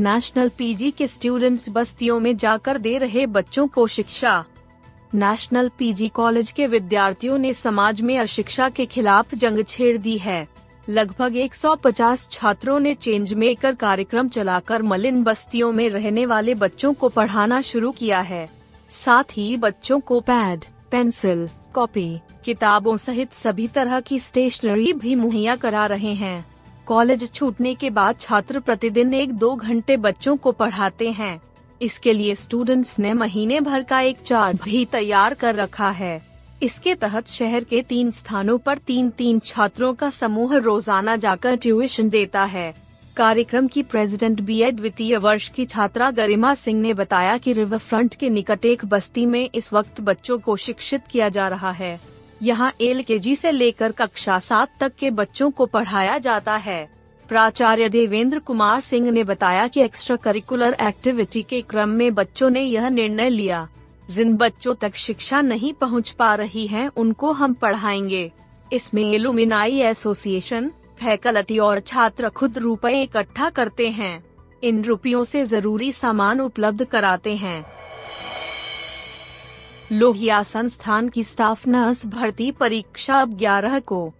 National PG के students बस्तियों में जाकर दे रहे बच्चों को शिक्षा। नेशनल पीजी कॉलेज के विद्यार्थियों ने समाज में अशिक्षा के खिलाफ जंग छेड़ दी है। लगभग 150 छात्रों ने चेंज मेकर कार्यक्रम चलाकर मलिन बस्तियों में रहने वाले बच्चों को पढ़ाना शुरू किया है। साथ ही बच्चों को पैड, पेंसिल, कॉपी, किताबों सहित सभी तरह की स्टेशनरी भी मुहैया करा रहे हैं। कॉलेज छूटने के बाद छात्र प्रतिदिन एक दो घंटे बच्चों को पढ़ाते हैं। इसके लिए स्टूडेंट्स ने महीने भर का एक चार्ट भी तैयार कर रखा है। इसके तहत शहर के तीन स्थानों पर तीन तीन छात्रों का समूह रोज़ाना जाकर ट्यूशन देता है। कार्यक्रम की प्रेसिडेंट बी द्वितीय वर्ष की छात्रा गरिमा सिंह ने बताया कि रिवर फ्रंट के निकट एक बस्ती में इस वक्त बच्चों को शिक्षित किया जा रहा है। यहाँ एल के जी से लेकर कक्षा सात तक के बच्चों को पढ़ाया जाता है। प्राचार्य देवेंद्र कुमार सिंह ने बताया कि एक्स्ट्रा करिकुलर एक्टिविटी के क्रम में बच्चों ने यह निर्णय लिया। जिन बच्चों तक शिक्षा नहीं पहुँच पा रही है, उनको हम पढ़ाएँगे। इसमें एलुमिनाई एसोसिएशन, फैकल्टी और छात्र खुद रुपए इकट्ठा करते हैं। इन रुपयों से ज़रूरी सामान उपलब्ध कराते हैं। लोहिया संस्थान की स्टाफ नर्स भर्ती परीक्षा अब 11 को।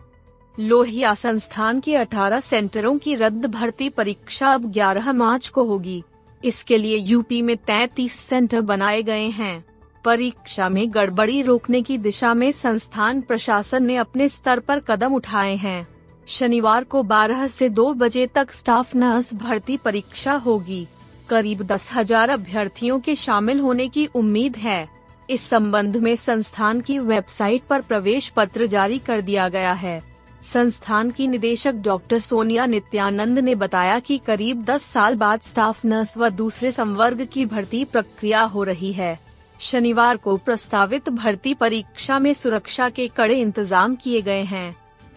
लोहिया संस्थान के 18 सेंटरों की रद्द भर्ती परीक्षा अब 11 मार्च को होगी। इसके लिए यूपी में 33 सेंटर बनाए गए हैं। परीक्षा में गड़बड़ी रोकने की दिशा में संस्थान प्रशासन ने अपने स्तर पर कदम उठाए हैं। शनिवार को 12 से 2 बजे तक स्टाफ नर्स भर्ती परीक्षा होगी। करीब दस हज़ार अभ्यर्थियों के शामिल होने की उम्मीद है। इस संबंध में संस्थान की वेबसाइट पर प्रवेश पत्र जारी कर दिया गया है। संस्थान की निदेशक डॉक्टर सोनिया नित्यानंद ने बताया कि करीब 10 साल बाद स्टाफ नर्स व दूसरे संवर्ग की भर्ती प्रक्रिया हो रही है। शनिवार को प्रस्तावित भर्ती परीक्षा में सुरक्षा के कड़े इंतज़ाम किए गए हैं।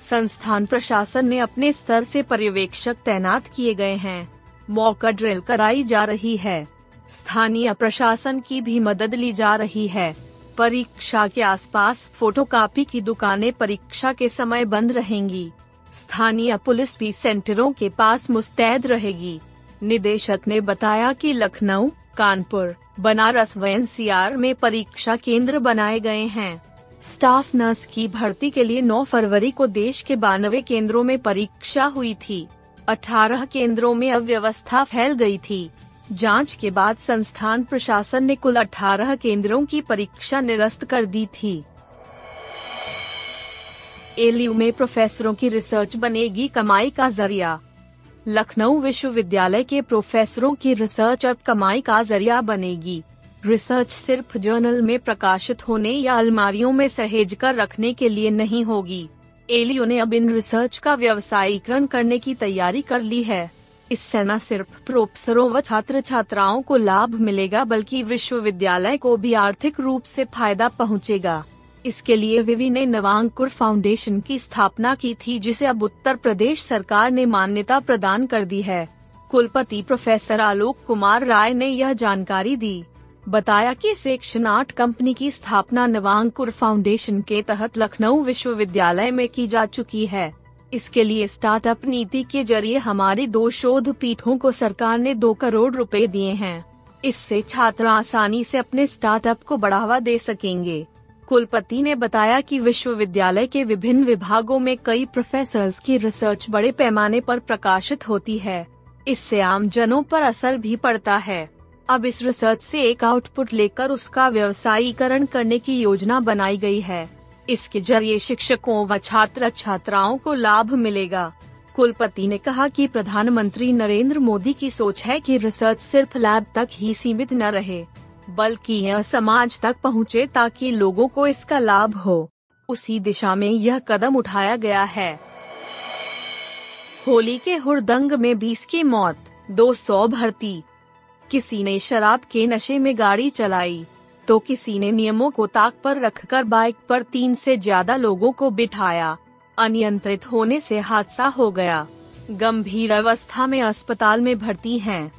संस्थान प्रशासन ने अपने स्तर से पर्यवेक्षक तैनात किए गए हैं। मौका ड्रिल कराई जा रही है। स्थानीय प्रशासन की भी मदद ली जा रही है। परीक्षा के आसपास फोटोकॉपी की दुकानें परीक्षा के समय बंद रहेंगी। स्थानीय पुलिस भी सेंटरों के पास मुस्तैद रहेगी। निदेशक ने बताया कि लखनऊ, कानपुर, बनारस व एनसीआर में परीक्षा केंद्र बनाए गए हैं। स्टाफ नर्स की भर्ती के लिए 9 फरवरी को देश के बानवे केंद्रों में परीक्षा हुई थी। 18 केंद्रों में अव्यवस्था फैल गई थी। जाँच के बाद संस्थान प्रशासन ने कुल 18 केंद्रों की परीक्षा निरस्त कर दी थी। एलयू में प्रोफेसरों की रिसर्च बनेगी कमाई का ज़रिया। लखनऊ विश्वविद्यालय के प्रोफेसरों की रिसर्च अब कमाई का ज़रिया बनेगी। रिसर्च सिर्फ़ जर्नल में प्रकाशित होने या अलमारियों में सहेज कर रखने के लिए नहीं होगी। एलियो ने अब इन रिसर्च का व्यवसायीकरण करने की तैयारी कर ली है। इससे न सिर्फ़ प्रोफेसरों व छात्र छात्राओं को लाभ मिलेगा, बल्कि विश्वविद्यालय को भी आर्थिक रूप से फ़ायदा पहुंचेगा। इसके लिए विवि ने नवांकुर फाउंडेशन की स्थापना की थी, जिसे अब उत्तर प्रदेश सरकार ने मान्यता प्रदान कर दी है। कुलपति प्रोफेसर आलोक कुमार राय ने यह जानकारी दी। बताया कि सेक्शन आठ कंपनी की स्थापना नवांकुर फाउंडेशन के तहत लखनऊ विश्वविद्यालय में की जा चुकी है। इसके लिए स्टार्टअप नीति के ज़रिए हमारी दो शोध पीठों को सरकार ने दो करोड़ रुपए दिए हैं। इससे छात्र आसानी से अपने स्टार्टअप को बढ़ावा दे सकेंगे। कुलपति ने बताया कि विश्वविद्यालय के विभिन्न विभागों में कई प्रोफेसर की रिसर्च बड़े पैमाने पर प्रकाशित होती है। इससे आम जनों पर असर भी पड़ता है। अब इस रिसर्च से एक आउटपुट लेकर उसका व्यवसायीकरण करने की योजना बनाई गई है। इसके ज़रिए शिक्षकों व छात्र छात्राओं को लाभ मिलेगा। कुलपति ने कहा कि प्रधानमंत्री नरेंद्र मोदी की सोच है कि रिसर्च सिर्फ़ लैब तक ही सीमित न रहे, बल्कि यह समाज तक पहुँचे ताकि लोगों को इसका लाभ हो। उसी दिशा में यह कदम उठाया गया है। होली के हुरदंग में 20 की मौत 200 भर्ती। किसी ने शराब के नशे में गाड़ी चलाई। तो किसी ने नियमों को ताक पर रखकर बाइक पर तीन से ज़्यादा लोगों को बिठाया। अनियंत्रित होने से हादसा हो गया। गंभीर अवस्था में अस्पताल में भर्ती हैं।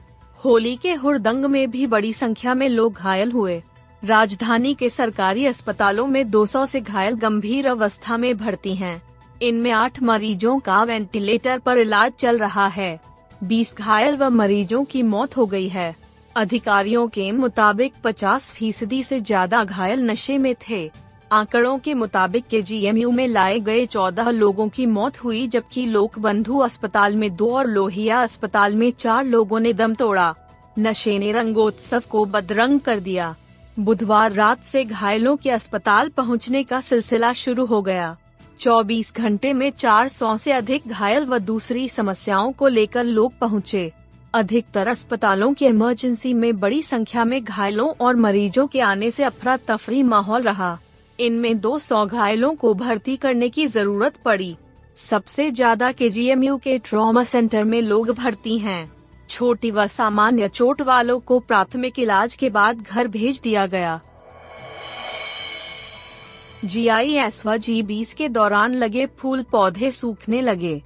होली के हुड़दंग में भी बड़ी संख्या में लोग घायल हुए। राजधानी के सरकारी अस्पतालों में 200 से घायल गंभीर अवस्था में भर्ती हैं। इनमें आठ मरीजों का वेंटिलेटर पर इलाज चल रहा है। 20 घायल व मरीजों की मौत हो गई है। अधिकारियों के मुताबिक 50 फ़ीसदी से ज़्यादा घायल नशे में थे। आंकड़ों के मुताबिक के जीएमयू में लाए गए 14 लोगों की मौत हुई, जबकि लोक बंधु अस्पताल में दो और लोहिया अस्पताल में चार लोगों ने दम तोड़ा। नशे ने रंगोत्सव को बदरंग कर दिया। बुधवार रात से घायलों के अस्पताल पहुँचने का सिलसिला शुरू हो गया। 24 घंटे में 400 से अधिक घायल व दूसरी समस्याओं को लेकर लोग पहुँचे। अधिकतर अस्पतालों के इमरजेंसी में बड़ी संख्या में घायलों और मरीजों के आने से अफरा तफरी माहौल रहा। इनमें 200 घायलों को भर्ती करने की ज़रूरत पड़ी। सबसे ज़्यादा के जी के ट्रॉमा सेंटर में लोग भर्ती हैं। छोटी व सामान्य चोट वालों को प्राथमिक इलाज के बाद घर भेज दिया गया। जी आई एस व जी बीस के दौरान लगे फूल पौधे सूखने लगे।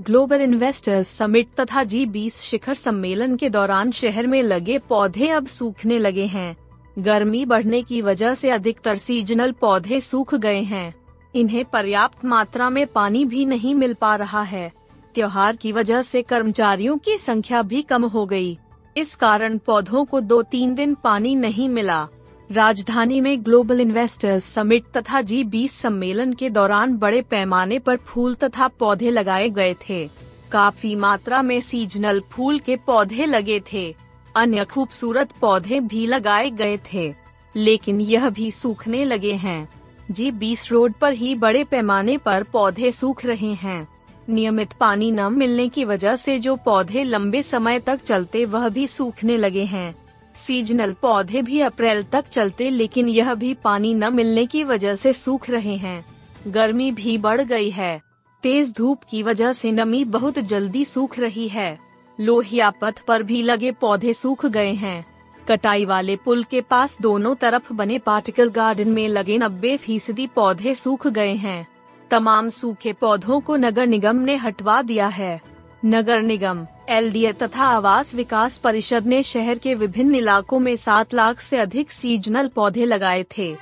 ग्लोबल इन्वेस्टर्स समिट तथा जी बीस शिखर सम्मेलन के दौरान शहर में लगे पौधे अब सूखने लगे हैं। गर्मी बढ़ने की वजह से अधिकतर सीजनल पौधे सूख गए हैं। इन्हें पर्याप्त मात्रा में पानी भी नहीं मिल पा रहा है। त्योहार की वजह से कर्मचारियों की संख्या भी कम हो गई। इस कारण पौधों को दो तीन दिन पानी नहीं मिला। राजधानी में ग्लोबल इन्वेस्टर्स समिट तथा जी बीस सम्मेलन के दौरान बड़े पैमाने पर फूल तथा पौधे लगाए गए थे। काफ़ी मात्रा में सीजनल फूल के पौधे लगे थे। अन्य खूबसूरत पौधे भी लगाए गए थे। लेकिन यह भी सूखने लगे हैं। जी बीस रोड पर ही बड़े पैमाने पर पौधे सूख रहे हैं। नियमित पानी न मिलने की वजह से जो पौधे लंबे समय तक चलते वह भी सूखने लगे हैं। सीजनल पौधे भी अप्रैल तक चलते लेकिन यह भी पानी न मिलने की वजह से सूख रहे हैं। गर्मी भी बढ़ गई है। तेज धूप की वजह से नमी बहुत जल्दी सूख रही है। लोहिया पथ पर भी लगे पौधे सूख गए हैं। कटाई वाले पुल के पास दोनों तरफ़ बने पार्टिकल गार्डन में लगे नब्बे फ़ीसदी पौधे सूख गए हैं। तमाम सूखे पौधों को नगर निगम ने हटवा दिया है। नगर निगम एल तथा आवास विकास परिषद ने शहर के विभिन्न इलाकों में सात लाख से अधिक सीजनल पौधे लगाए थे।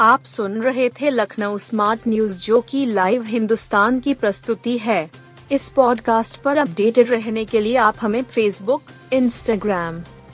आप सुन रहे थे लखनऊ स्मार्ट न्यूज़, जो की लाइव हिंदुस्तान की प्रस्तुति है। इस पॉडकास्ट पर अपडेटेड रहने के लिए आप हमें फेसबुक इंस्टाग्राम